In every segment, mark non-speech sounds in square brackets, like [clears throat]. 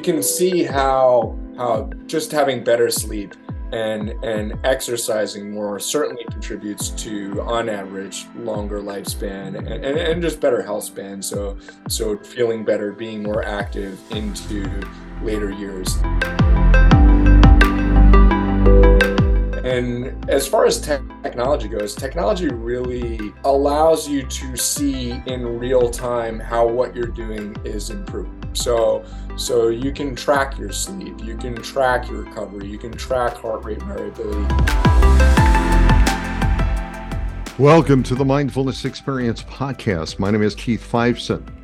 you can see how how just having better sleep and and exercising more certainly contributes to on average longer lifespan and, and, and, just better health span. So so feeling better being more active into later years and as far as te- technology goes technology really allows you to see in real time how what you're doing is improving so so you can track your sleep, you can track your recovery, you can track heart rate variability. Welcome to the Mindfulness Experience podcast. My name is Keith Fiveson.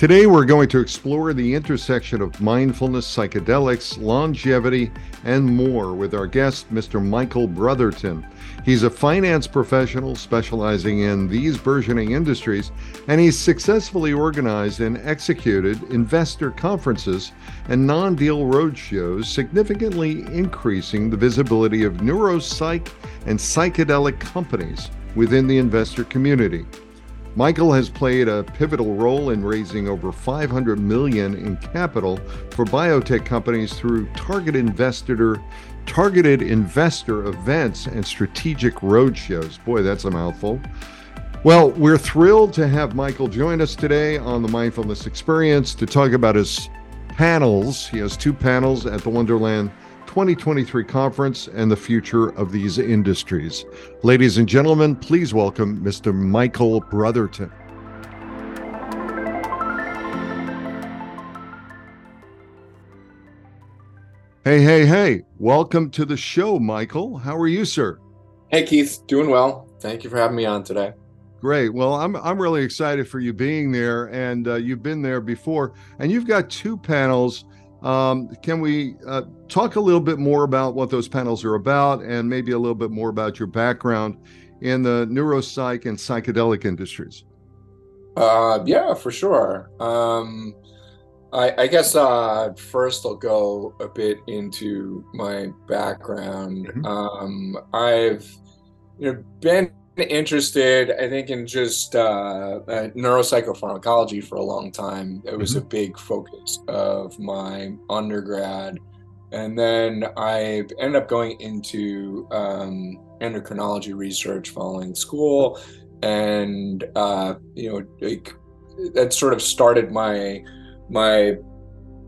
Today, we're going to explore the intersection of mindfulness, psychedelics, longevity, and more with our guest, Mr. Michael Brotherton. He's a finance professional specializing in these burgeoning industries, and he's successfully organized and executed investor conferences and non deal roadshows, significantly increasing the visibility of neuropsych and psychedelic companies within the investor community. Michael has played a pivotal role in raising over 500 million in capital for biotech companies through target investor targeted investor events and strategic roadshows. Boy, that's a mouthful. Well, we're thrilled to have Michael join us today on the Mindfulness Experience to talk about his panels. He has two panels at the Wonderland 2023 conference and the future of these industries. Ladies and gentlemen, please welcome Mr. Michael Brotherton. Hey, hey, hey, welcome to the show, Michael. How are you, sir? Hey, Keith, doing well. Thank you for having me on today. Great. Well, I'm I'm really excited for you being there, and uh, you've been there before, and you've got two panels um, can we uh, talk a little bit more about what those panels are about and maybe a little bit more about your background in the neuropsych and psychedelic industries? Uh, yeah, for sure. Um, I, I, guess uh, first I'll go a bit into my background. Mm-hmm. Um, I've you know been interested, I think, in just uh, uh, neuropsychopharmacology for a long time. It was mm-hmm. a big focus of my undergrad. And then I ended up going into um, endocrinology research following school. And, uh, you know, like, that sort of started my my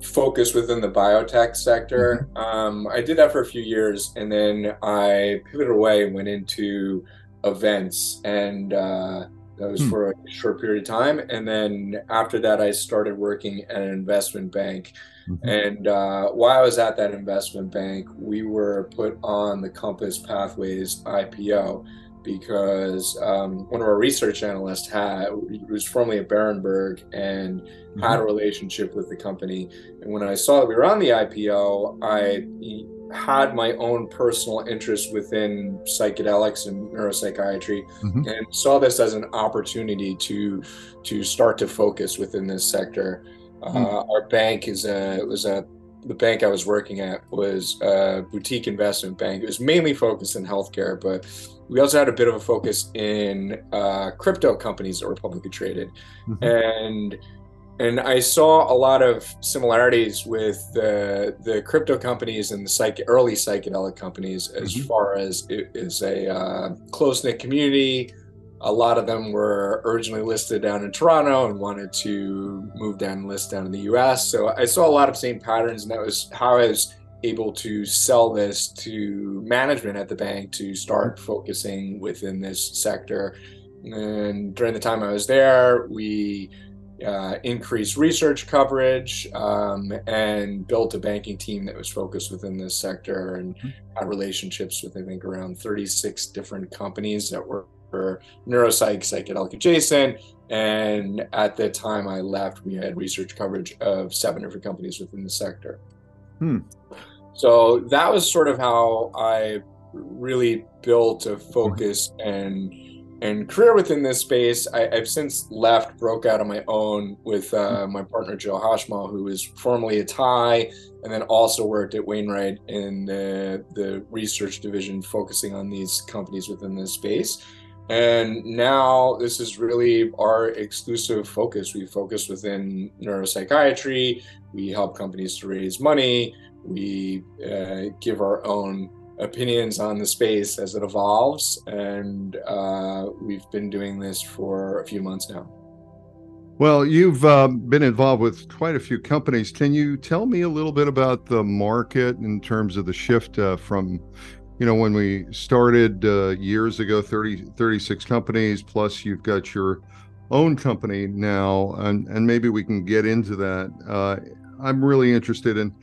focus within the biotech sector. Mm-hmm. Um, I did that for a few years, and then I pivoted away and went into events and uh, that was hmm. for a short period of time and then after that i started working at an investment bank mm-hmm. and uh, while i was at that investment bank we were put on the compass pathways ipo because um, one of our research analysts had was formerly at Berenberg and mm-hmm. had a relationship with the company. And when I saw that we were on the IPO, I had my own personal interest within psychedelics and neuropsychiatry mm-hmm. and saw this as an opportunity to to start to focus within this sector mm-hmm. uh, our bank is a it was a the bank I was working at was a boutique investment bank. It was mainly focused in healthcare, but we also had a bit of a focus in uh, crypto companies that were publicly traded. Mm-hmm. And and I saw a lot of similarities with the the crypto companies and the psych, early psychedelic companies as mm-hmm. far as it is a uh, close knit community. A lot of them were originally listed down in Toronto and wanted to move down and list down in the U.S. So I saw a lot of same patterns, and that was how I was able to sell this to management at the bank to start mm-hmm. focusing within this sector. And during the time I was there, we uh, increased research coverage um, and built a banking team that was focused within this sector and mm-hmm. had relationships with I think around 36 different companies that were, were neuropsych, psychedelic adjacent. And at the time I left, we had research coverage of seven different companies within the sector. Hmm. So that was sort of how I really built a focus and and career within this space. I, have since left, broke out on my own with uh, my partner Joe Hashmal, who is formerly at Thai, and then also worked at Wainwright in the, the research division, focusing on these companies within this space. And now this is really our exclusive focus. We focus within neuropsychiatry. We help companies to raise money. We uh, give our own opinions on the space as it evolves. And uh, we've been doing this for a few months now. Well, you've uh, been involved with quite a few companies. Can you tell me a little bit about the market in terms of the shift uh, from, you know, when we started uh, years ago, 30, 36 companies, plus you've got your own company now, and, and maybe we can get into that. Uh, I'm really interested in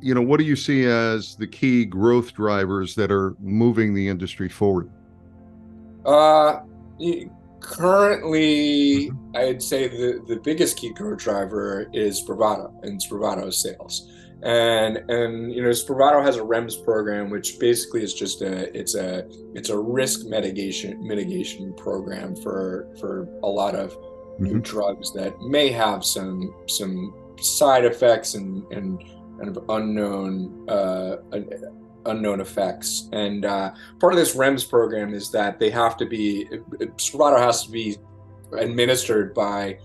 you know, what do you see as the key growth drivers that are moving the industry forward? Uh, currently, mm-hmm. I'd say the, the biggest key growth driver is Spravato and Spravato sales. And and you know Spravato has a REMS program, which basically is just a it's a it's a risk mitigation mitigation program for for a lot of mm-hmm. new drugs that may have some some side effects and and kind of unknown uh, unknown effects. And uh, part of this REMS program is that they have to be Spravato has to be administered by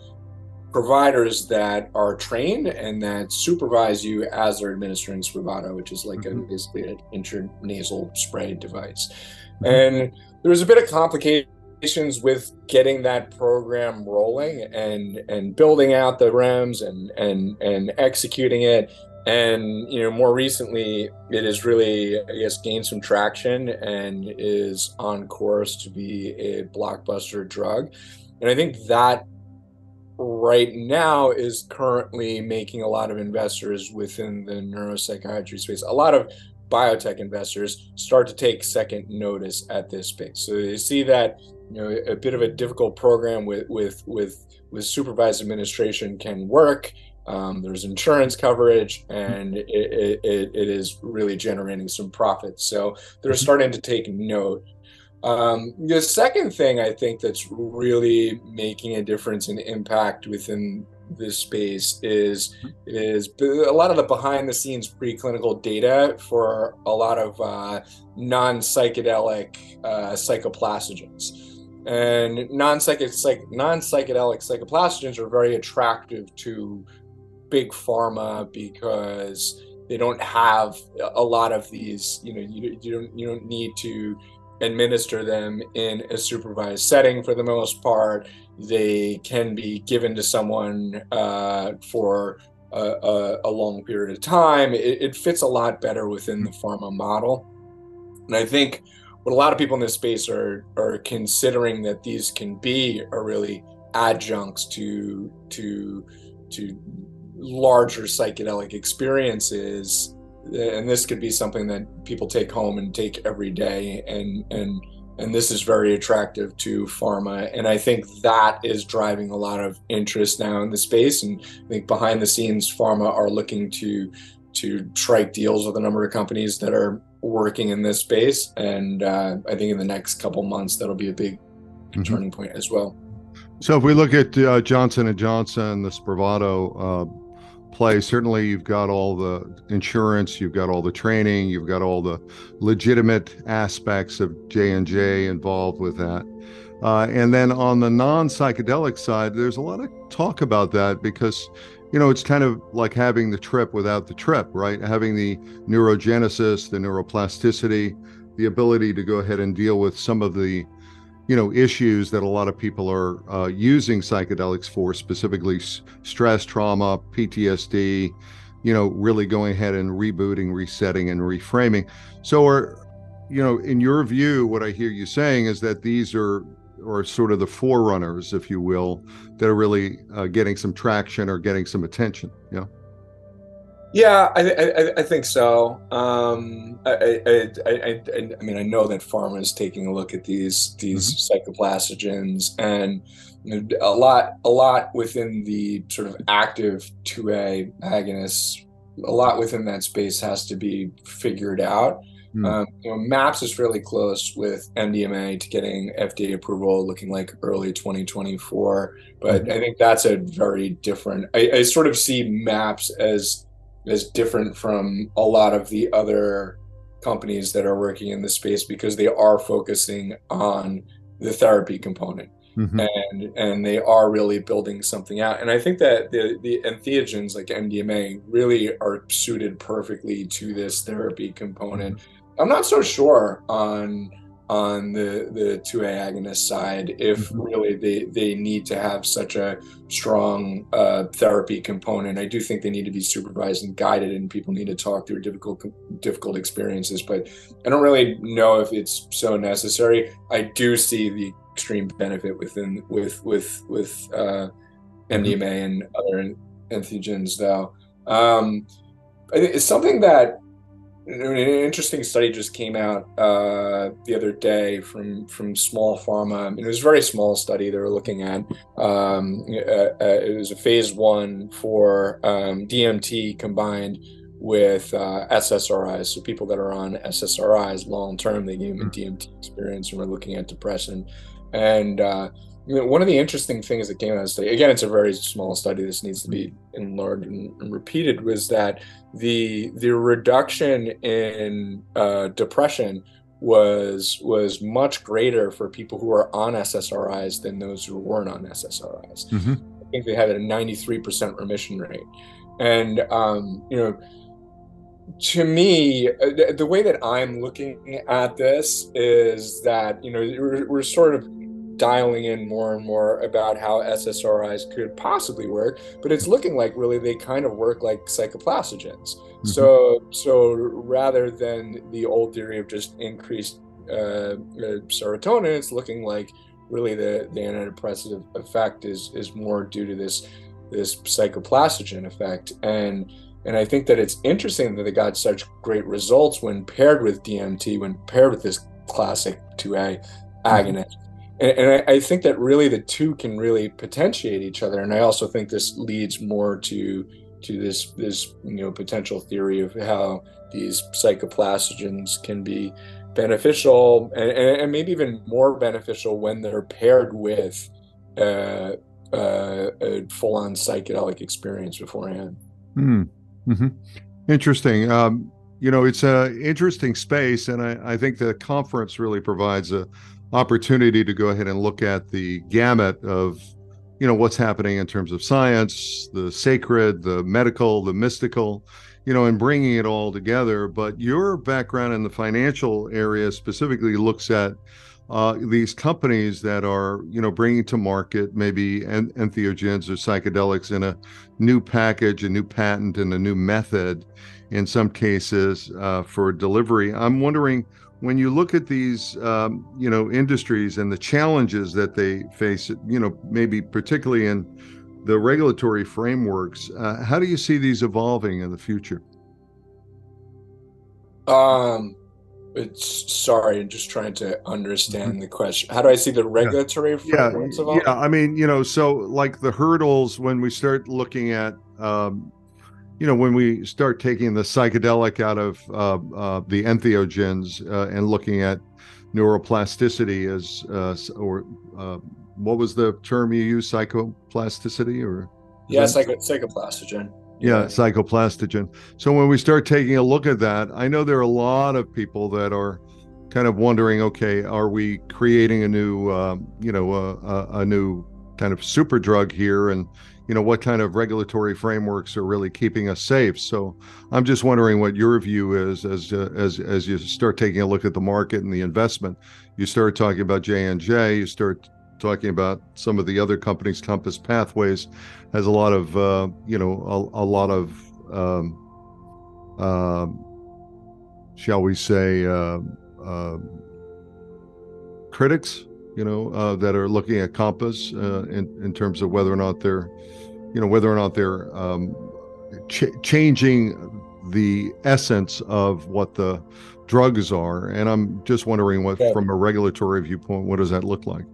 providers that are trained and that supervise you as they're administering Spravato, which is like mm-hmm. a, basically an intranasal spray device. Mm-hmm. And there's a bit of complications with getting that program rolling and and building out the REMS and and and executing it and you know more recently it has really i guess gained some traction and is on course to be a blockbuster drug. And i think that right now is currently making a lot of investors within the neuropsychiatry space. A lot of biotech investors start to take second notice at this space. So you see that you know a bit of a difficult program with with with with supervised administration can work um, there's insurance coverage, and it, it, it is really generating some profits. So they're mm-hmm. starting to take note. Um, the second thing I think that's really making a difference and impact within this space is is a lot of the behind the scenes preclinical data for a lot of uh, non psychedelic uh, psychoplastogens. And non psychedelic non psychedelic psychoplastogens are very attractive to big pharma because they don't have a lot of these you know you, you don't you don't need to administer them in a supervised setting for the most part. They can be given to someone uh, for a, a, a, long period of time. It, it fits a lot better within the pharma model. And i think what a lot of people in this space are are considering that these can be are really adjuncts to to to larger psychedelic experiences and this could be something that people take home and take every day and and and this is very attractive to pharma and i think that is driving a lot of interest now in the space and i think behind the scenes pharma are looking to to strike deals with a number of companies that are working in this space and uh, i think in the next couple months that'll be a big mm-hmm. turning point as well so if we look at uh, johnson and johnson the spravato uh, play. Certainly you've got all the insurance you've got all the training you've got all the legitimate aspects of j&j involved with that. Uh, and then on the non-psychedelic side there's a lot of talk about that because you know it's kind of like having the trip without the trip right? Having the neurogenesis the neuroplasticity the ability to go ahead and deal with some of the you know issues that a lot of people are uh, using psychedelics for specifically s- stress trauma ptsd you know really going ahead and rebooting resetting and reframing. So are you know in your view what i hear you saying is that these are or sort of the forerunners if you will that are really uh, getting some traction or getting some attention yeah yeah, I, I, I think so. Um, I, I, I, I, mean, I know that pharma is taking a look at these these mm-hmm. psychoplastogens, and a lot a lot within the sort of active two A agonists. A lot within that space has to be figured out. Mm. Um, you know, MAPS is fairly close with MDMA to getting FDA approval, looking like early 2024. But mm. I think that's a very different. I, I sort of see MAPS as is different from a lot of the other companies that are working in this space because they are focusing on the therapy component. Mm-hmm. and and they are really building something out. And I think that the the entheogens like MDMA really are suited perfectly to this therapy component. Mm-hmm. I'm not so sure on on the the 2A agonist side if mm-hmm. really they they need to have such a strong uh, therapy component. I do think they need to be supervised and guided, and people need to talk through difficult difficult experiences. But I don't really know if it's so necessary. I do see the extreme benefit within with with with uh, MDMA mm-hmm. and other entheogens, though. Um, it's something that an interesting study just came out uh, the other day from from small pharma. It was a very small study they were looking at. Um, uh, uh, it was a phase one for um, DMT combined with uh, SSRIs. So people that are on SSRIs long term, they gave them a. DMT experience, and we're looking at depression. And uh, you know, one of the interesting things that came out of the study, again, it's a very small study. This needs to be enlarged and, and repeated. Was that the the reduction in uh, depression was was much greater for people who are on SSRIs than those who weren't on SSRIs. Mm-hmm. I think they had a 93% remission rate, and um, you know to me, uh, the way that I'm looking at this is that you know we're, we're, sort of dialing in more and more about how SSRIs could possibly work, but it's looking like really they kind of work like psychoplastogens. Mm-hmm. So, so rather than the old theory of just increased uh, uh, serotonin, it's looking like really the, the antidepressive effect is is more due to this this psychoplastogen effect and and I think that it's interesting that they got such great results when paired with DMT, when paired with this classic 2A mm-hmm. agonist and, and I, I, think that really the two can really potentiate each other and i also think this leads more to to this this you know potential theory of how these psychoplastogens can be beneficial and, and maybe even more beneficial when they're paired with uh, uh, a full-on psychedelic experience beforehand. Mm. hmm interesting. Um, you know it's a interesting space and I, I think the conference really provides a opportunity to go ahead and look at the gamut of you know what's happening in terms of science the sacred the medical the mystical you know and bringing it all together. But your background in the financial area specifically looks at uh, these companies that are you know bringing to market maybe entheogens or psychedelics in a new package a new patent and a new method in some cases uh, for delivery. I'm wondering when you look at these um, you know industries and the challenges that they face you know maybe particularly in the regulatory frameworks uh, how do you see these evolving in the future um it's sorry i'm just trying to understand mm-hmm. the question how do i see the regulatory yeah. frameworks yeah, evolving? yeah i mean you know so like the hurdles when we start looking at um, you know, when we start taking the psychedelic out of uh, uh, the entheogens uh, and looking at neuroplasticity as, uh, or uh, what was the term you used, psychoplasticity or? Yeah, psycho- psychoplastogen. Yeah, psychoplastogen. So when we start taking a look at that, I know there are a lot of people that are kind of wondering, okay, are we creating a new, um, you know, a, a new kind of super drug here and you know what kind of regulatory frameworks are really keeping us safe. So i'm just wondering what your view is as uh, as as you start taking a look at the market and the investment. You start talking about j&j you start talking about some of the other companies compass pathways has a lot of uh, you know a, a lot of um, uh, shall we say uh, critics you know, uh, that are looking at Compass uh, in in terms of whether or not they're, you know, whether or not they're um, ch- changing the essence of what the drugs are. And I'm just wondering what, yeah. from a regulatory viewpoint, what does that look like?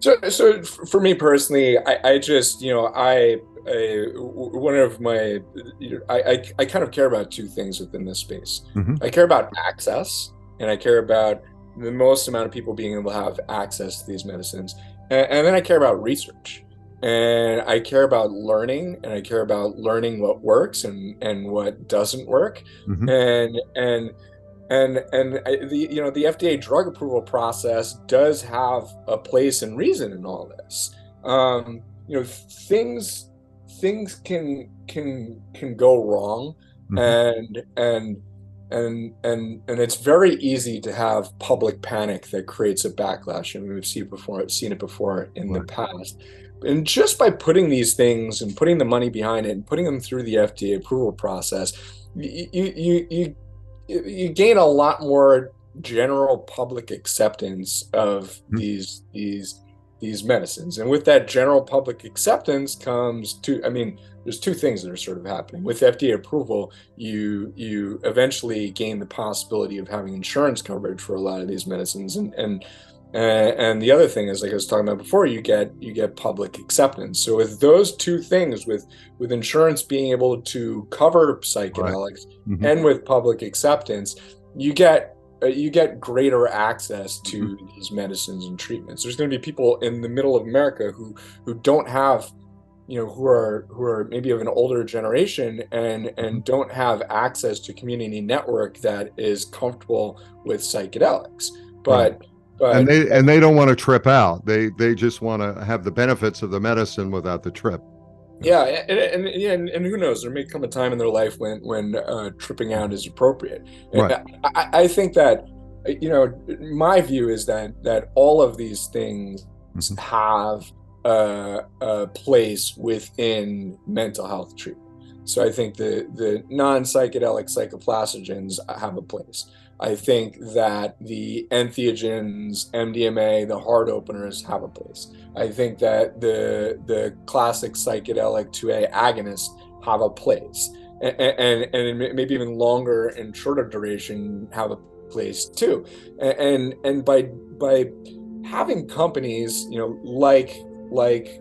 So, so for me personally, I, I just, you know, I, I, one of my, you know, I, I, I, kind of care about two things within this space. Mm-hmm. I care about access, and I care about the most amount of people being able to have access to these medicines. And, and, then I care about research and I care about learning and I care about learning what works and, and what doesn't work. Mm-hmm. And, and and and the you know the FDA drug approval process does have a place and reason in all this. Um, you know things things can can can go wrong, mm-hmm. and and and and and it's very easy to have public panic that creates a backlash and we've seen before seen it before in right. the past and just by putting these things and putting the money behind it and putting them through the FDA approval process you you you you gain a lot more general public acceptance of mm-hmm. these these these medicines and with that general public acceptance comes to i mean there's two things that are sort of happening with fda approval you you eventually gain the possibility of having insurance coverage for a lot of these medicines and and and the other thing is like i was talking about before you get you get public acceptance so with those two things with with insurance being able to cover psychedelics right. mm-hmm. and with public acceptance you get you get greater access to mm-hmm. these medicines and treatments. There's going to be people in the middle of America who who don't have, you know, who are who are maybe of an older generation and and mm-hmm. don't have access to community network that is comfortable with psychedelics. But right. But, and they and they don't want to trip out. They they just want to have the benefits of the medicine without the trip. Yeah, and, and, and and who knows? There may come a time in their life when when uh, tripping out is appropriate. Right. I, I think that you know my view is that that all of these things mm-hmm. have a, a, place within mental health treatment. So I think the the non psychedelic psychoplastogens have a place. I think that the entheogens, MDMA, the heart openers have a place. I think that the the classic psychedelic 2A agonists have a place, and, and, and maybe even longer and shorter duration have a place too. And and by by having companies, you know, like like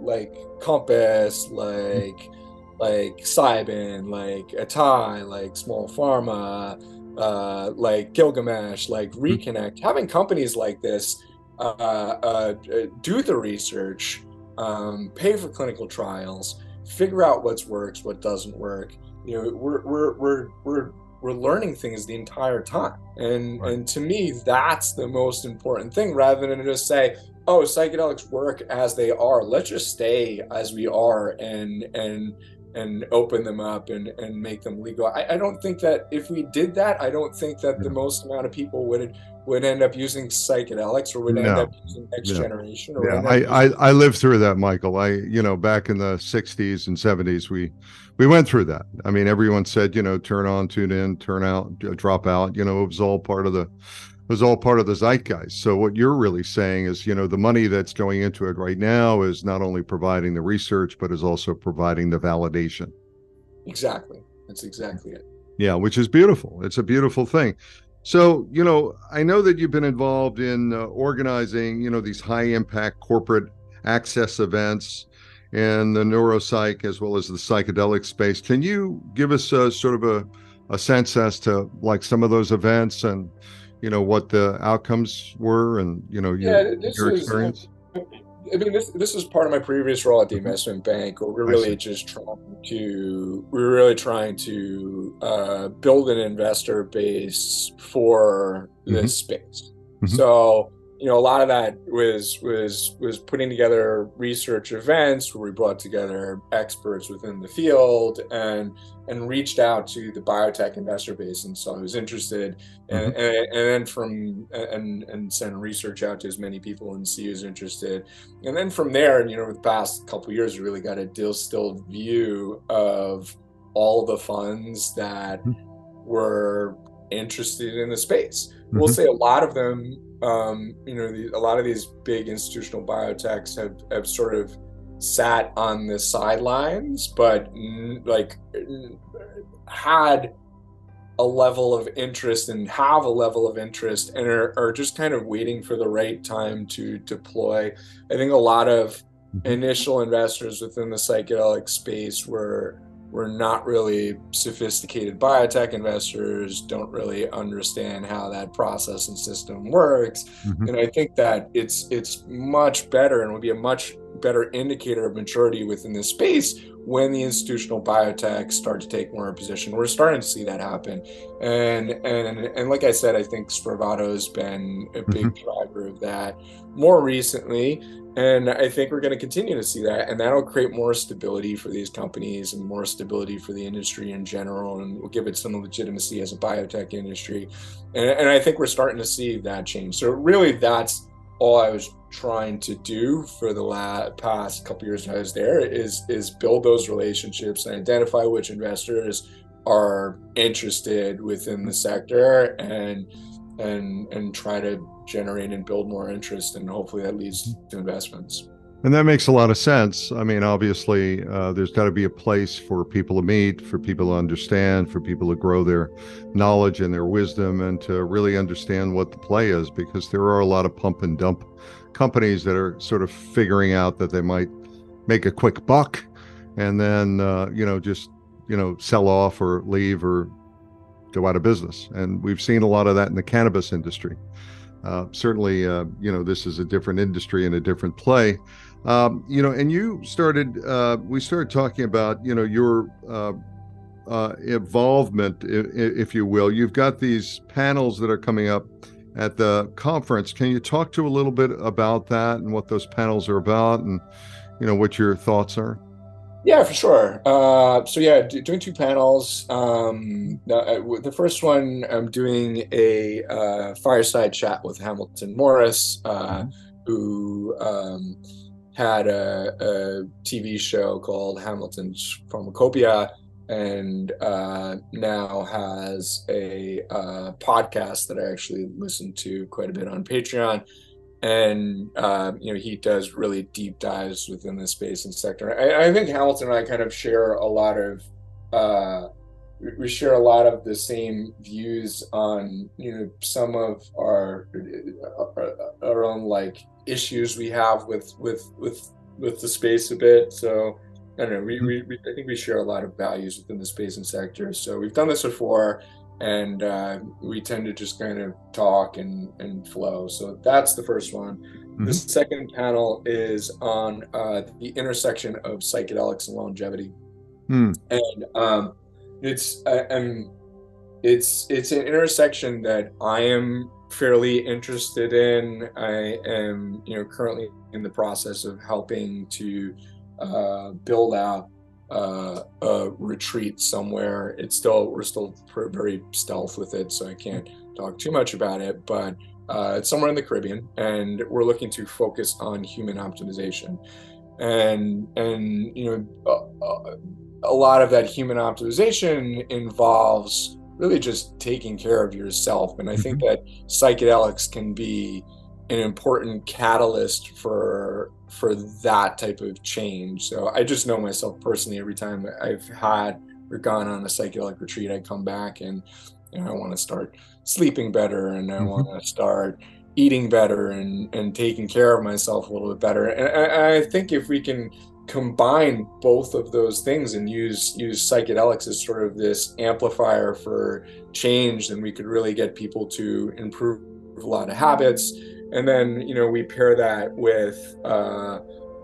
like Compass, like like Cybin, like Atai, like Small Pharma, uh, like Gilgamesh, like hmm. Reconnect, having companies like this uh, uh, do the research, um, pay for clinical trials, figure out what works, what doesn't work. You know, we're we're we're we're we're learning things the entire time, and right. and to me, that's the most important thing, rather than just say, oh, psychedelics work as they are. Let's just stay as we are, and and and open them up and, and make them legal. I, I don't think that if we did that, I don't think that the most amount of people would would end up using psychedelics or would end no. up using next yeah. generation. yeah, I, I, I lived through that, Michael. I you know back in the '60s and '70s, we we went through that. I mean, everyone said you know turn on, tune in, turn out, drop out. You know, it was all part of the was all part of the zeitgeist. So what you're really saying is, you know, the money that's going into it right now is not only providing the research, but is also providing the validation. Exactly. That's exactly it. Yeah, which is beautiful. It's a beautiful thing. So, you know, I know that you've been involved in uh, organizing, you know, these high impact corporate access events in the neuropsych as well as the psychedelic space. Can you give us a, sort of a, a sense as to like some of those events and you know what the outcomes were and you know your, yeah, your experience is, I mean, this this is part of my previous role at the investment bank, where we're really just trying to we're really trying to uh, build an investor base for this mm-hmm. space. Mm-hmm. So you know, a lot of that was was was putting together research events where we brought together experts within the field and and reached out to the biotech investor base and so I was interested and, mm-hmm. and, and then from and and send research out to as many people and see who's interested and then from there and you know the past couple years we really got a distilled view of all the funds that mm-hmm. were interested in the space. Mm-hmm. We'll say a lot of them, um, you know, the, a lot of these big institutional biotechs have, have sort of sat on the sidelines, but like had a level of interest and have a level of interest and are, are just kind of waiting for the right time to deploy. I think a lot of mm-hmm. initial investors within the psychedelic space were we're not really sophisticated biotech investors, don't really understand how that process and system works. Mm-hmm. And I think that it's it's much better and would be a much better indicator of maturity within this space when the institutional biotech start to take more position. We're starting to see that happen, and and and like I said, I think Spravato has been a big mm-hmm. driver of that. More recently, and I think we're going to continue to see that, and that'll create more stability for these companies and more stability for the industry in general, and will give it some legitimacy as a biotech industry. And, and I think we're starting to see that change. So really, that's all I was trying to do for the last past couple years when I was there is is build those relationships and identify which investors are interested within the sector and and and try to generate and build more interest, and hopefully that leads to investments. And that makes a lot of sense. I mean, obviously, uh, there's got to be a place for people to meet, for people to understand, for people to grow their knowledge and their wisdom, and to really understand what the play is, because there are a lot of pump and dump companies that are sort of figuring out that they might make a quick buck and then, uh, you know, just, you know, sell off or leave or go out of business. And we've seen a lot of that in the cannabis industry. Uh, certainly, uh, you know, this is a different industry and a different play. Um, you know, and you started, uh, we started talking about, you know, your uh, uh, involvement, if, you will. You've got these panels that are coming up at the conference. Can you talk to a little bit about that and what those panels are about and, you know, what your thoughts are? Yeah, for sure. Uh, so yeah, doing two panels. Um, uh, the first one, I'm doing a uh, fireside chat with Hamilton Morris, uh, mm-hmm. who um, had a, a, TV show called Hamilton's Pharmacopoeia, and uh, now has a uh, podcast that I actually listen to quite a bit on Patreon and uh, you know he does really deep dives within the space and sector. I, I, think Hamilton and I kind of share a lot of uh, we share a lot of the same views on you know some of our uh, our own like issues we have with with with with the space a bit. So I don't know. We, we, we I think we share a lot of values within the space and sector. So we've done this before and uh, we tend to just kind of talk and, and flow. So that's the first one. Mm-hmm. The second panel is on uh, the intersection of psychedelics and longevity, mm. and um, it's and it's it's an intersection that I am fairly interested in. I am you know currently in the process of helping to uh, build out uh, a retreat somewhere. It's still we're still very stealth with it, so I can't talk too much about it. But uh, it's somewhere in the Caribbean, and we're looking to focus on human optimization, and and you know a, lot of that human optimization involves really just taking care of yourself, and I think mm-hmm. that psychedelics can be an important catalyst for for that type of change. So I just know myself personally. Every time I've had or gone on a psychedelic retreat, I come back and you know, I want to start sleeping better, and I mm-hmm. want to start eating better and and taking care of myself a little bit better. And I, I think if we can combine both of those things and use use psychedelics as sort of this amplifier for change, then we could really get people to improve a lot of habits and then you know we pair that with uh,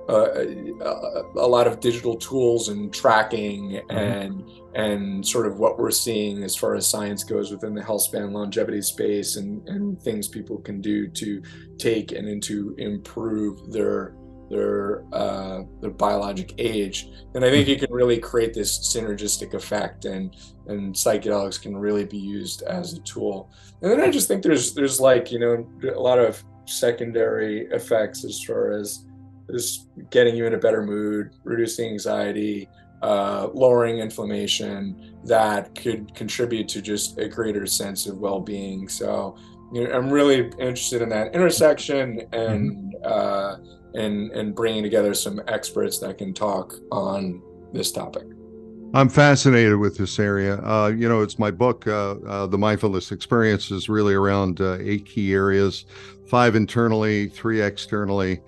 a, a, lot of digital tools and tracking mm-hmm. and and sort of what we're seeing as far as science goes within the health span longevity space and and things people can do to take and to improve their their uh, their biologic age, and I think you can really create this synergistic effect, and and psychedelics can really be used as a tool. And then I just think there's there's like you know a lot of secondary effects as far as is getting you in a better mood, reducing anxiety, uh, lowering inflammation that could contribute to just a greater sense of well-being. So you know, I'm really interested in that intersection and mm-hmm. uh, and and bringing together some experts that can talk on this topic. I'm fascinated with this area. Uh, you know, it's my book, uh, uh, The Mindfulness Experience, is really around uh, eight key areas five internally, three externally.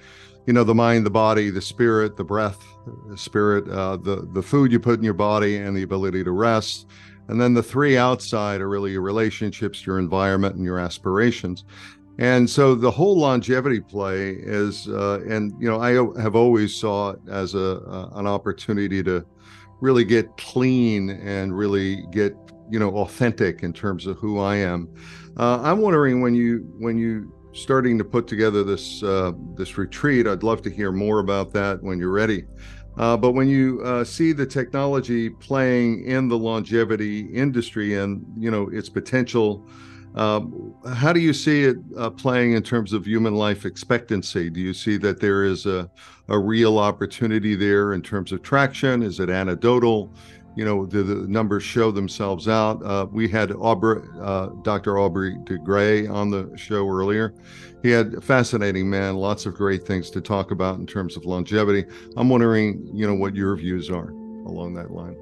You know, the mind, the body, the spirit, the breath, the spirit, uh, the, the food you put in your body, and the ability to rest. And then the three outside are really your relationships, your environment, and your aspirations. And so the whole longevity play is, uh, and you know, I have always saw it as a an opportunity to really get clean and really get you know authentic in terms of who I am. Uh, I'm wondering when you when you starting to put together this uh, this retreat. I'd love to hear more about that when you're ready. Uh, but when you uh, see the technology playing in the longevity industry and you know its potential, um, how do you see it uh, playing in terms of human life expectancy? Do you see that there is a, a real opportunity there in terms of traction? Is it anecdotal? You know, do the numbers show themselves out? Uh, we had Aubrey, uh, Dr. Aubrey de Grey on the show earlier. He had a fascinating man, lots of great things to talk about in terms of longevity. I'm wondering, you know, what your views are along that line.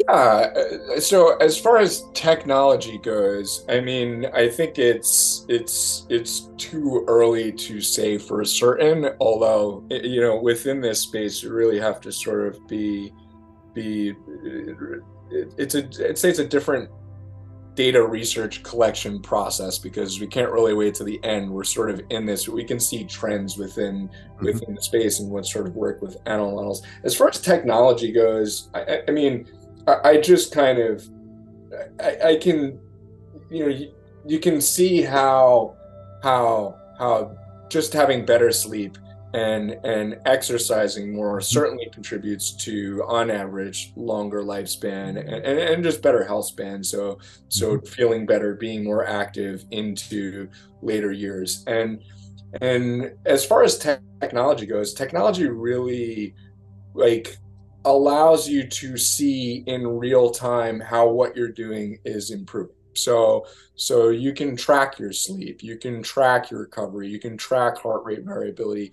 Yeah. Uh, so as far as technology goes, I mean, I think it's it's it's too early to say for certain. Although you know, within this space, you really have to sort of be be. It's a I'd say it's a different data research collection process because we can't really wait to the end. We're sort of in this. We can see trends within mm-hmm. within the space and what sort of work with animal models. As far as technology goes, I, I mean I, just kind of I, I, can you know you, you can see how how how just having better sleep and and exercising more certainly contributes to on average longer lifespan and, and, and just better health span. So so mm-hmm. feeling better being more active into later years. And and as far as te- technology goes technology really like allows you to see in real time how what you're doing is improving. So so you can track your sleep, you can track your recovery, you can track heart rate variability.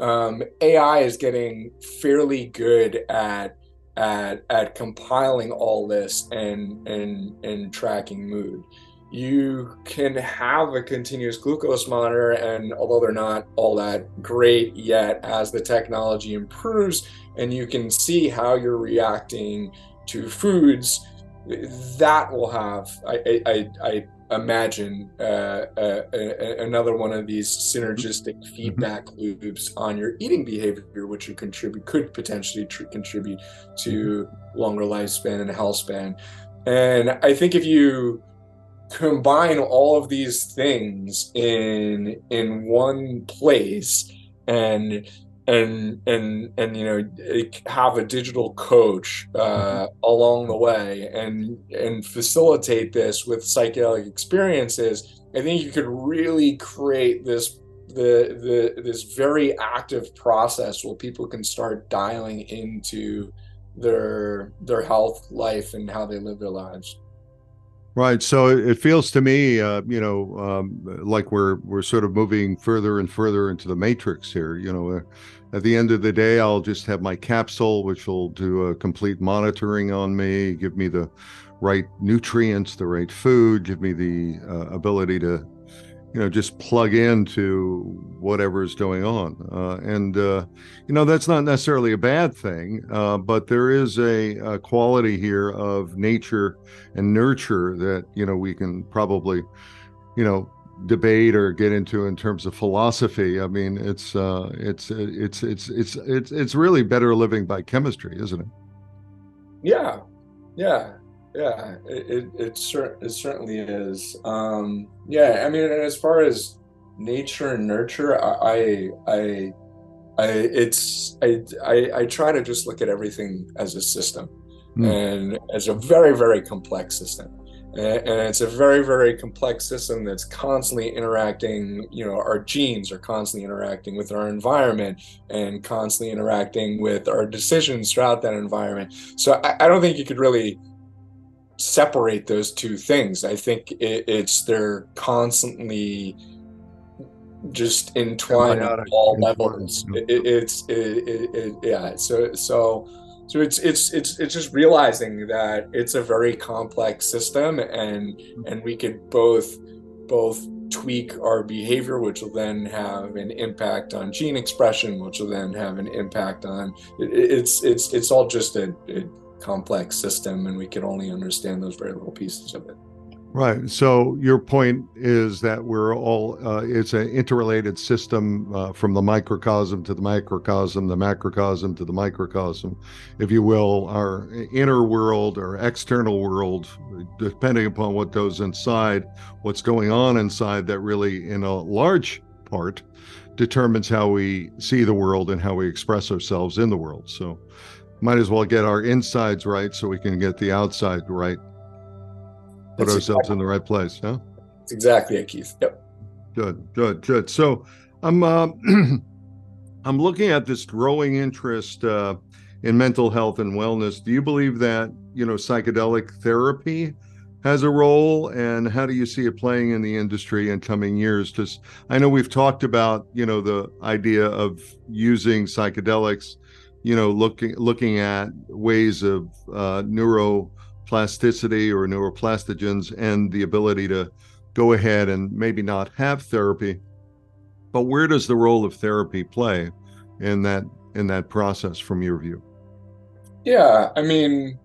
Um, AI is getting fairly good at at at compiling all this and and and tracking mood. You can have a continuous glucose monitor, and although they're not all that great yet, as the technology improves, and you can see how you're reacting to foods that will have i i, I imagine uh, uh, another one of these synergistic mm-hmm. feedback loops on your eating behavior which would contribute could potentially tr- contribute to mm-hmm. longer lifespan and health span and i think if you combine all of these things in in one place and and and and you know have a digital coach uh, mm-hmm. along the way and and facilitate this with psychedelic experiences i think you could really create this the the this very active process where people can start dialing into their their health life and how they live their lives Right. So it feels to me, uh, you know, um, like we're we're sort of moving further and further into the matrix here. You know, uh, at the end of the day, I'll just have my capsule, which will do a complete monitoring on me, give me the right nutrients, the right food, give me the uh, ability to you know just plug into whatever is going on. Uh, and uh, you know that's not necessarily a bad thing uh, but there is a, a, quality here of nature and nurture that you know we can probably you know debate or get into in terms of philosophy. I mean it's uh, it's it's it's it's it's it's really better living by chemistry isn't it? Yeah. Yeah yeah it it, it, cer- it certainly is. Um yeah i mean as far as nature and nurture i i i, it's I, I i try to just look at everything as a system mm. and as a very very complex system. And, and it's a very very complex system that's constantly interacting you know our genes are constantly interacting with our environment and constantly interacting with our decisions throughout that environment. So I, I don't think you could really separate those two things. I think it, it's they're constantly just entwined on all levels. It, it's it, yeah. So so so it's it's it's it's just realizing that it's a very complex system, and and we could both both tweak our behavior, which will then have an impact on gene expression, which will then have an impact on it's it's it's all just a, a complex system and we can only understand those very little pieces of it Right. So your point is that we're all, uh, it's an interrelated system uh, from the microcosm to the macrocosm, the macrocosm to the microcosm, if you will, our inner world or external world, depending upon what goes inside, what's going on inside, that really, in a large part, determines how we see the world and how we express ourselves in the world. So might as well get our insides right so we can get the outside right put That's ourselves exactly. in the right place. Yeah, That's exactly it, Keith. Yep. Good, good, good. So I'm uh, [clears throat] I'm looking at this growing interest uh, in mental health and wellness. Do you believe that you know psychedelic therapy has a role, and how do you see it playing in the industry in coming years? Because I know we've talked about you know the idea of using psychedelics, you know, looking looking at ways of uh, neuro plasticity or neuroplastogens and the ability to go ahead and maybe not have therapy but where does the role of therapy play in that in that process from your view? Yeah i mean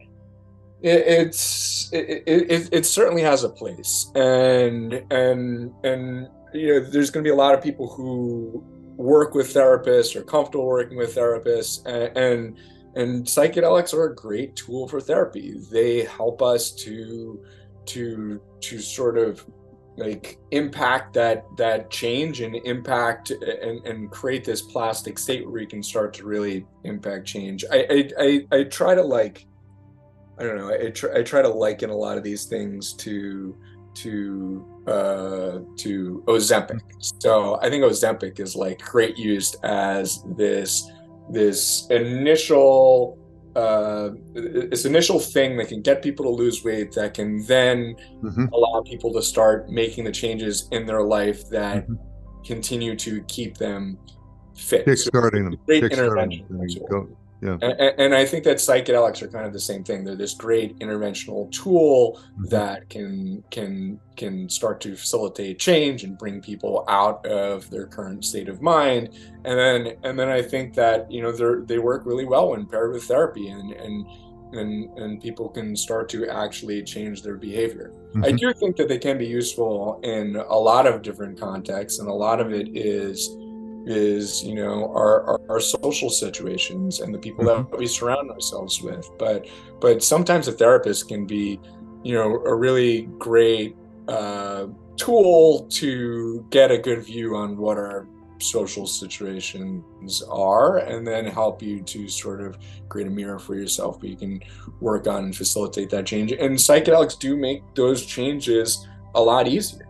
it, it's it, it, it certainly has a place. And and and you know there's going to be a lot of people who work with therapists or comfortable working with therapists and, and and psychedelics are a great tool for therapy. They help us to to to sort of like impact that that change and impact and, and create this plastic state where we can start to really impact change. I i i, I try to like i don't know I try, I try to liken a lot of these things to to uh to ozempic so i think ozempic is like great used as this this initial uh, this initial thing that can get people to lose weight that can then mm-hmm. allow people to start making the changes in their life that mm-hmm. continue to keep them fit. Kickstarting so them. Great intervention. Yeah. And, and, I think that psychedelics are kind of the same thing. They're this great interventional tool mm-hmm. that can can can start to facilitate change and bring people out of their current state of mind. And then and then I think that you know they they work really well when paired with therapy and and and and people can start to actually change their behavior. Mm-hmm. I do think that they can be useful in a lot of different contexts, and a lot of it is is you know our, our, our social situations and the people mm-hmm. that we surround ourselves with. But but sometimes a therapist can be you know a really great uh, tool to get a good view on what our social situations are and then help you to sort of create a mirror for yourself where you can work on and facilitate that change. And psychedelics do make those changes a lot easier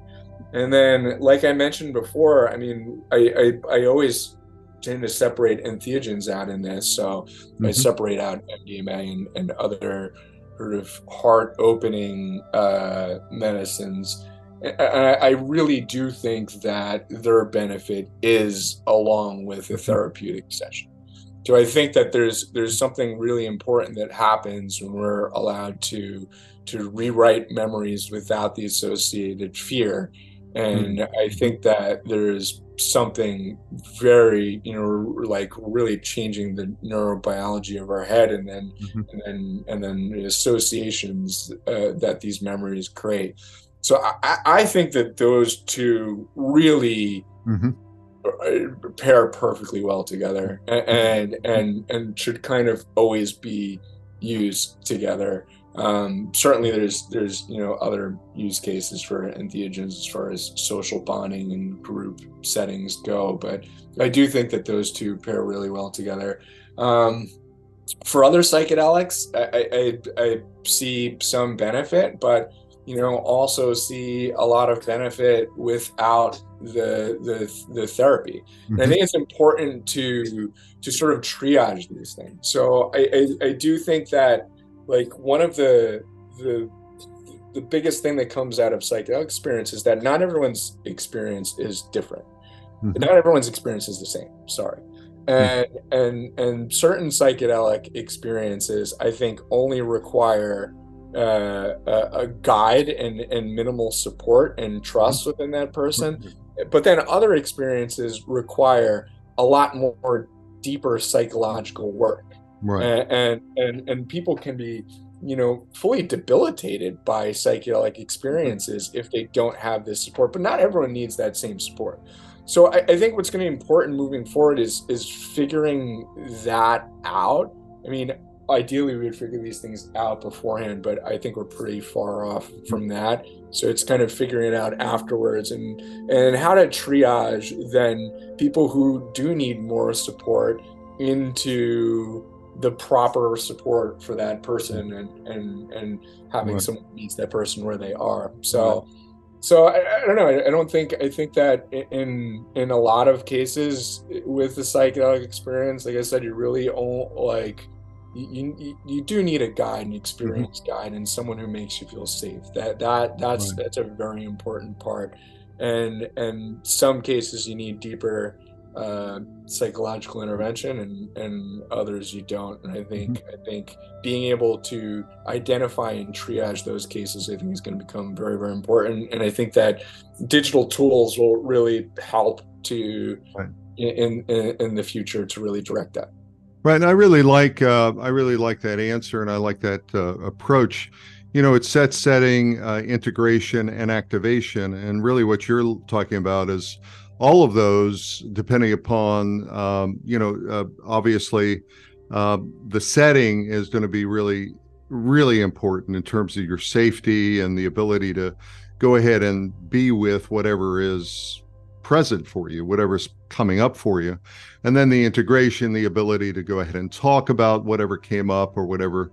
and then, like I mentioned before, I mean, I, I, I always tend to separate entheogens out in this. So mm-hmm. I separate out MDMA and, and other sort of heart opening uh, medicines. And I, I really do think that their benefit is along with a mm-hmm. therapeutic session. So I think that there's there's something really important that happens when we're allowed to to rewrite memories without the associated fear and mm-hmm. i think that there's something very you know like really changing the neurobiology of our head and then mm-hmm. and then and then the associations uh, that these memories create so I, I think that those two really mm-hmm. Uh, pair perfectly well together and and and should kind of always be used together um, certainly, there's there's you know other use cases for entheogens as far as social bonding and group settings go, but I do think that those two pair really well together. Um, for other psychedelics, I, I, I see some benefit, but you know also see a lot of benefit without the the, the therapy. And I mm-hmm. think it's important to to sort of triage these things. So I, I, I do think that like one of the the the biggest thing that comes out of psychedelic experience is that not everyone's experience is different. Mm-hmm. Not everyone's experience is the same. Sorry. And mm-hmm. and and certain psychedelic experiences, I think, only require uh, a, a, guide and and minimal support and trust mm-hmm. within that person. Mm-hmm. But then other experiences require a lot more deeper psychological work right and, and and people can be you know, fully debilitated by psychedelic experiences if they don't have this support. But not everyone needs that same support. So I, I think what's going to be important moving forward is is figuring that out. I mean, ideally we would figure these things out beforehand, but I think we're pretty far off from mm-hmm. that. So it's kind of figuring it out afterwards and and how to triage then people who do need more support into the proper support for that person and and and having right. someone meets that person where they are. So right. so I, I, don't know. I, I, don't think I think that in in a lot of cases with the psychedelic experience, like I said, you really own like you, you, you do need a guide, an experienced mm-hmm. guide, and someone who makes you feel safe. That that that's right. that's a very important part. And and some cases you need deeper uh, psychological intervention, and and others you don't. And I think mm-hmm. I think being able to identify and triage those cases, I think, is going to become very very important. And I think that digital tools will really help to right. in, in in the future to really direct that. Right, and I really like uh, I really like that answer, and I like that uh, approach. You know, it's set setting, uh, integration, and activation, and really what you're talking about is all of those, depending upon um, you know, uh, obviously uh, the setting is going to be really really important in terms of your safety and the ability to go ahead and be with whatever is present for you, whatever's coming up for you. And then the integration, the ability to go ahead and talk about whatever came up or whatever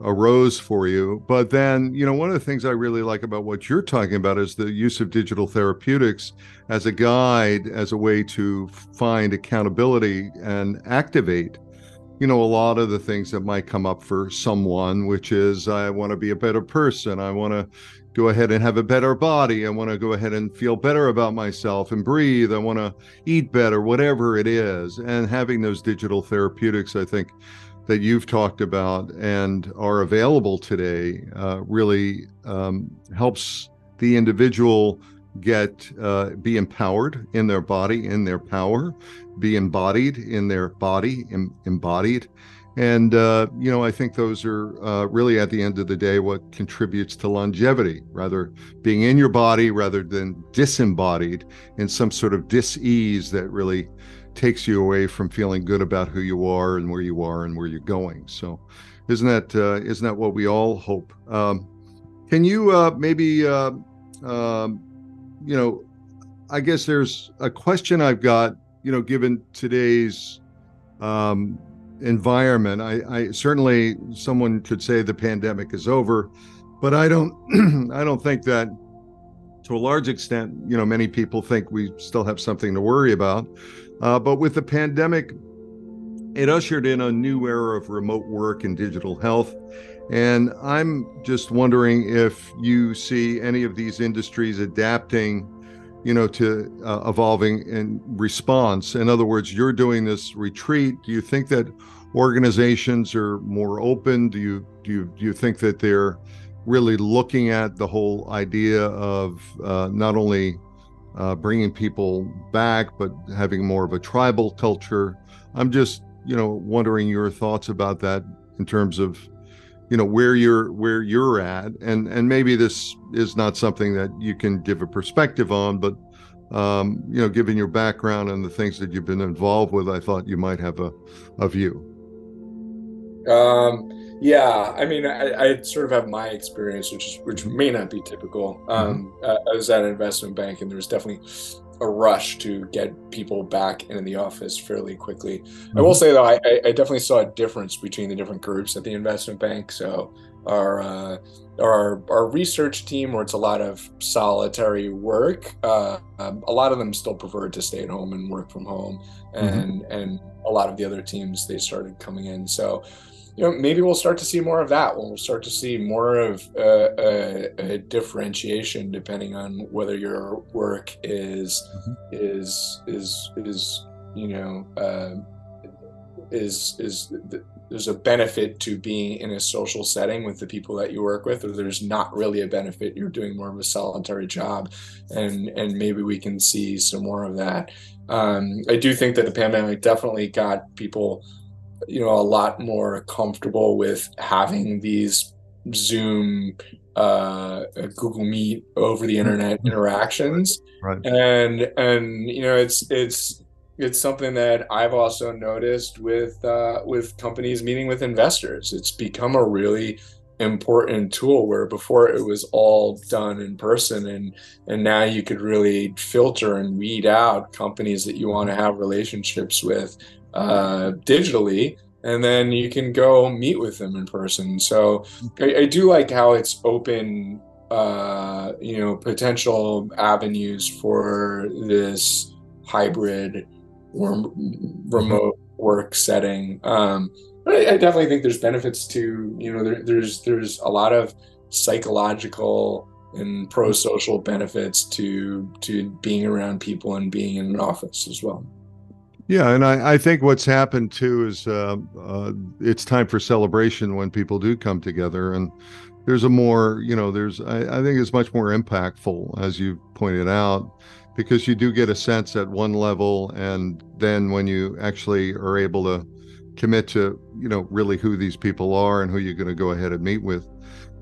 arose for you. But then, you know, one of the things I really like about what you're talking about is the use of digital therapeutics as a guide, as a way to find accountability and activate you know, a lot of the things that might come up for someone, which is, I want to be a better person. I want to go ahead and have a better body. I want to go ahead and feel better about myself and breathe. I want to eat better, whatever it is. And having those digital therapeutics, I think, that you've talked about and are available today uh, really um, helps the individual get uh, be empowered in their body in their power be embodied in their body em- embodied. And uh, you know i think those are uh, really at the end of the day what contributes to longevity rather being in your body rather than disembodied in some sort of dis-ease that really takes you away from feeling good about who you are and where you are and where you're going so isn't that uh, not that what we all hope um, can you uh, maybe uh, um, you know, I guess there's a question I've got, you know, given today's um, environment. I, I certainly someone could say the pandemic is over, but I don't [clears throat] I don't think that to a large extent, you know, many people think we still have something to worry about. Uh, but with the pandemic, it ushered in a new era of remote work and digital health. And I'm just wondering if you see any of these industries adapting, you know, to uh, evolving in response. In other words, you're doing this retreat. Do you think that organizations are more open? Do you do you do you think that they're really looking at the whole idea of uh, not only uh, bringing people back, but having more of a tribal culture? I'm just, you know, wondering your thoughts about that in terms of you know where you're where you're at and and maybe this is not something that you can give a perspective on but um, you know given your background and the things that you've been involved with i thought you might have a, a view um yeah i mean I, I sort of have my experience which is which may not be typical mm-hmm. um mm-hmm. i was at an investment bank and there was definitely a rush to get people back in the office fairly quickly. Mm-hmm. I will say though, I, I, definitely saw a difference between the different groups at the investment bank. So our uh, our our research team, where it's a lot of solitary work, uh, um, a lot of them still preferred to stay at home and work from home, mm-hmm. and mm-hmm. and a lot of the other teams they started coming in. So you know, maybe we'll start to see more of that. We'll start to see more of uh, a, a, differentiation depending on whether your work is mm-hmm. is is is you know uh, is is there's a benefit to being in a social setting with the people that you work with, or there's not really a benefit. You're doing more of a solitary job, and and maybe we can see some more of that. Um, I do think that the pandemic definitely got people you know a lot more comfortable with having these Zoom, uh, Google Meet, over the internet mm-hmm. interactions, right. and and you know it's it's it's something that I've also noticed with uh, with companies meeting with investors. It's become a really important tool where before it was all done in person and and now you could really filter and weed out companies that you want to have relationships with uh, digitally and then you can go meet with them in person. So I, I do like how it's open uh, you know potential avenues for this hybrid or remote work setting. Um, I, I definitely think there's benefits to you know there, there's there's a lot of psychological and pro-social benefits to to being around people and being in an office as well. Yeah, and I, I think what's happened too is uh, uh, it's time for celebration when people do come together, and there's a more you know there's I, I think it's much more impactful as you pointed out because you do get a sense at one level, and then when you actually are able to commit to you know really who these people are and who you're going to go ahead and meet with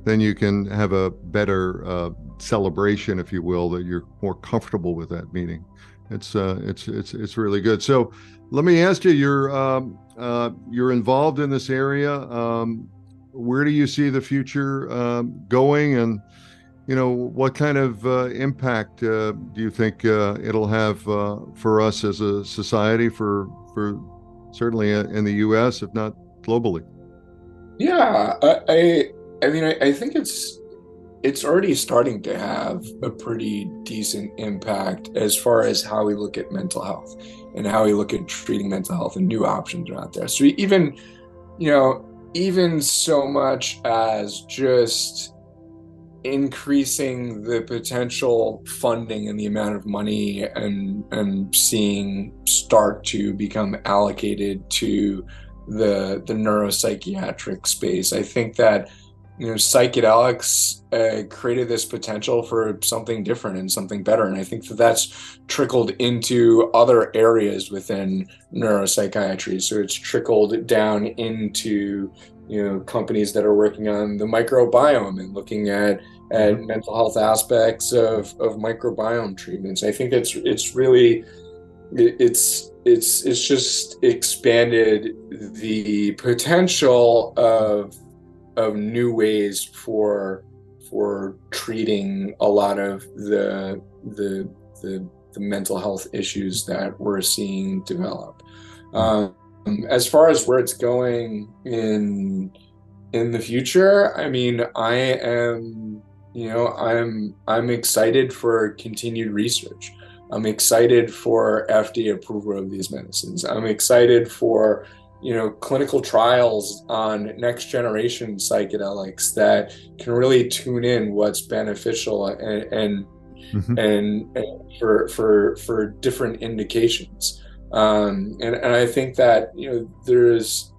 then you can have a better uh, celebration if you will that you're more comfortable with that meeting it's uh, it's it's it's really good so let me ask you you're um, uh, you're involved in this area um, where do you see the future um, going and you know what kind of uh, impact uh, do you think uh, it'll have uh, for us as a society for for certainly in the U.S., if not globally. Yeah, I, I mean, I, I think it's it's already starting to have a pretty decent impact as far as how we look at mental health and how we look at treating mental health and new options are out there. So even, you know, even so much as just increasing the potential funding and the amount of money and and seeing start to become allocated to the the neuropsychiatric space. I think that you know psychedelics uh, created this potential for something different and something better and i think that that's trickled into other areas within neuropsychiatry so it's trickled down into you know companies that are working on the microbiome and looking at at mm-hmm. mental health aspects of, of microbiome treatments. I think it's it's really it's it's it's just expanded the potential of of new ways for for treating a lot of the the the, the mental health issues that we're seeing develop. Um, as far as where it's going in in the future, I mean, I am you know i'm i'm excited for continued research i'm excited for fda approval of these medicines i'm excited for you know clinical trials on next generation psychedelics that can really tune in what's beneficial and and mm-hmm. and, and, for for for different indications um and and i think that you know there's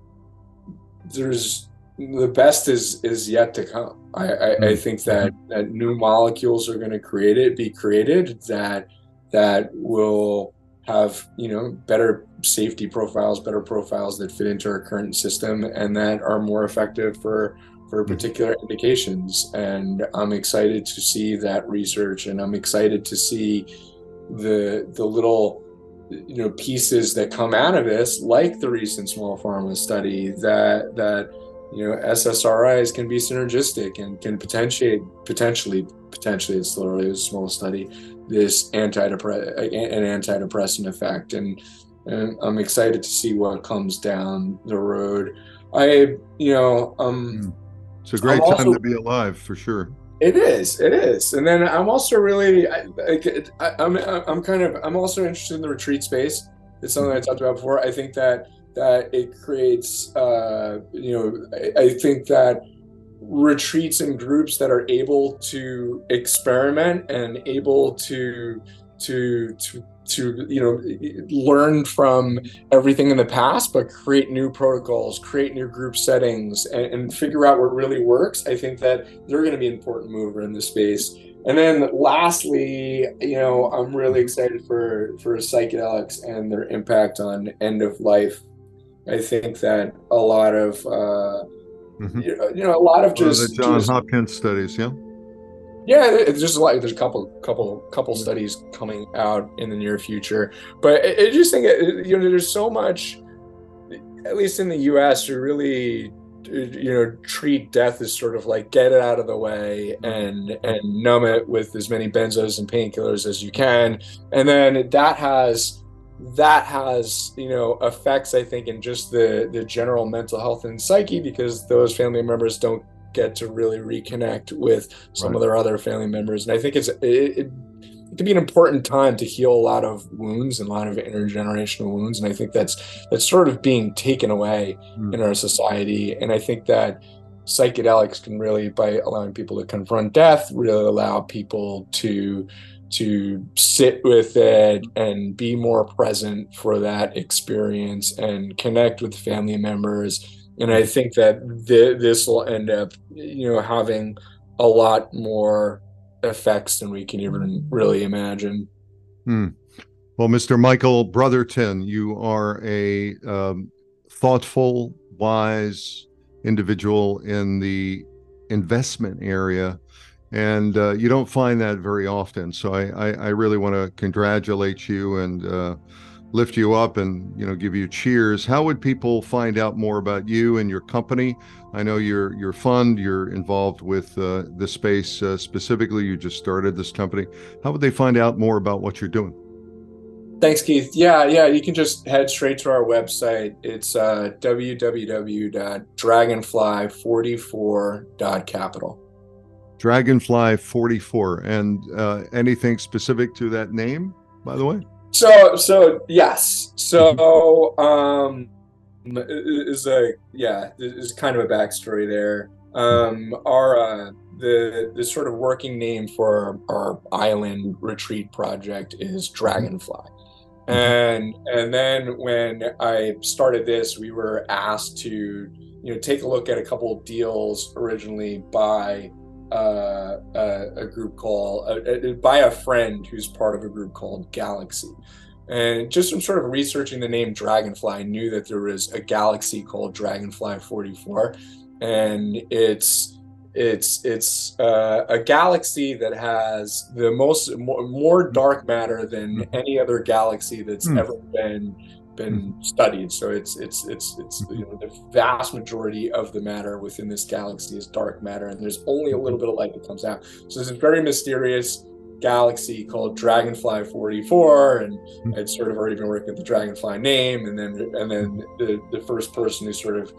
there's the best is is yet to come. I, I, I mm-hmm. think that, that new molecules are going to create it, be created that that will have you know better safety profiles, better profiles that fit into our current system, and that are more effective for for mm-hmm. particular indications. And I'm excited to see that research, and I'm excited to see the the little you know pieces that come out of this, like the recent small pharma study that that you know ssris can be synergistic and can potentiate potentially potentially it's literally a small study this antidepressant an antidepressant effect and, and i'm excited to see what comes down the road. I you know um hmm. it's a great I'm time also, to be alive for sure. It is it is. And then i'm also really I, I, i'm i'm kind of i'm also interested in the retreat space. It's something i talked about before. I think that that it creates, uh, you know, I, I think that retreats and groups that are able to experiment and able to to to to you know learn from everything in the past but create new protocols create new group settings and, and figure out what really works i think that they're going to be an important mover in this space and then lastly you know i'm really excited for for psychedelics and their impact on end of life I think that a lot of uh, mm-hmm. you know, a lot of just the John just, Hopkins studies, yeah. Yeah, it's just like there's a couple, couple, couple mm-hmm. studies coming out in the near future, but I, I just think you know there's so much, at least in the U.S., to really you know treat death as sort of like get it out of the way and and numb it with as many benzos and painkillers as you can and then that has that has you know effects i think in just the the general mental health and psyche because those family members don't get to really reconnect with some right. of their other family members and i think it's it, it, it can be an important time to heal a lot of wounds and a lot of intergenerational wounds and i think that's that's sort of being taken away mm. in our society and i think that psychedelics can really by allowing people to confront death really allow people to to sit with it and be more present for that experience and connect with family members. And I think that th- this will end up, you know, having a lot more effects than we can even really imagine. Hmm. Well, Mr. Michael Brotherton, you are a um, thoughtful, wise individual in the investment area and uh, you don't find that very often. So I, I, I really want to congratulate you and uh, lift you up and you know give you cheers. How would people find out more about you and your company? I know your your fund. You're involved with uh, the space uh, specifically. You just started this company. How would they find out more about what you're doing? Thanks, Keith. Yeah, yeah, you can just head straight to our website. It's uh, www.dragonfly44.capital. Dragonfly 44. And uh, anything specific to that name, by the way? So, so yes. So, um, is a yeah, is kind of a backstory there. Um, our uh, the the sort of working name for our, our island retreat project is Dragonfly. Mm-hmm. And and then when I started this, we were asked to you know take a look at a couple of deals originally by uh, a, a, group called uh, by a friend who's part of a group called Galaxy. And just from sort of researching the name Dragonfly, I knew that there was a galaxy called Dragonfly 44, and it's it's it's uh, a galaxy that has the most more, more dark matter than hmm. any other galaxy that's mm. ever been been mm-hmm. studied. So it's it's it's it's you know the vast majority of the matter within this galaxy is dark matter, and there's only a little bit of light that comes out. So this is a very mysterious galaxy called Dragonfly 44, and mm-hmm. I'd sort of already been working with the Dragonfly name, and then and then the the first person who sort of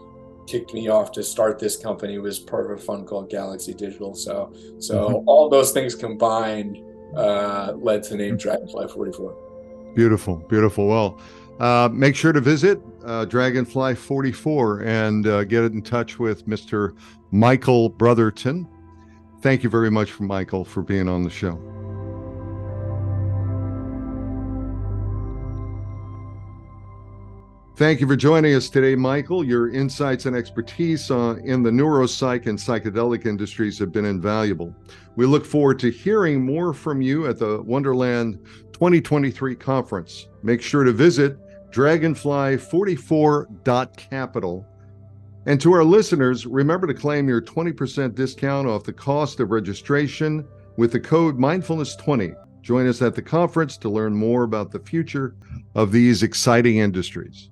kicked me off to start this company was part of a fund called Galaxy Digital. So so mm-hmm. all those things combined uh, led to the name Dragonfly 44. Beautiful, beautiful. Well, uh, make sure to visit uh, Dragonfly 44 and uh, get in touch with Mr. Michael Brotherton. Thank you very much, for Michael, for being on the show. Thank you for joining us today, Michael. Your insights and expertise uh, in the neuropsych and psychedelic industries have been invaluable. We look forward to hearing more from you at the Wonderland 2023 conference. Make sure to visit dragonfly44.capital. And to our listeners, remember to claim your 20% discount off the cost of registration with the code mindfulness20. Join us at the conference to learn more about the future of these exciting industries.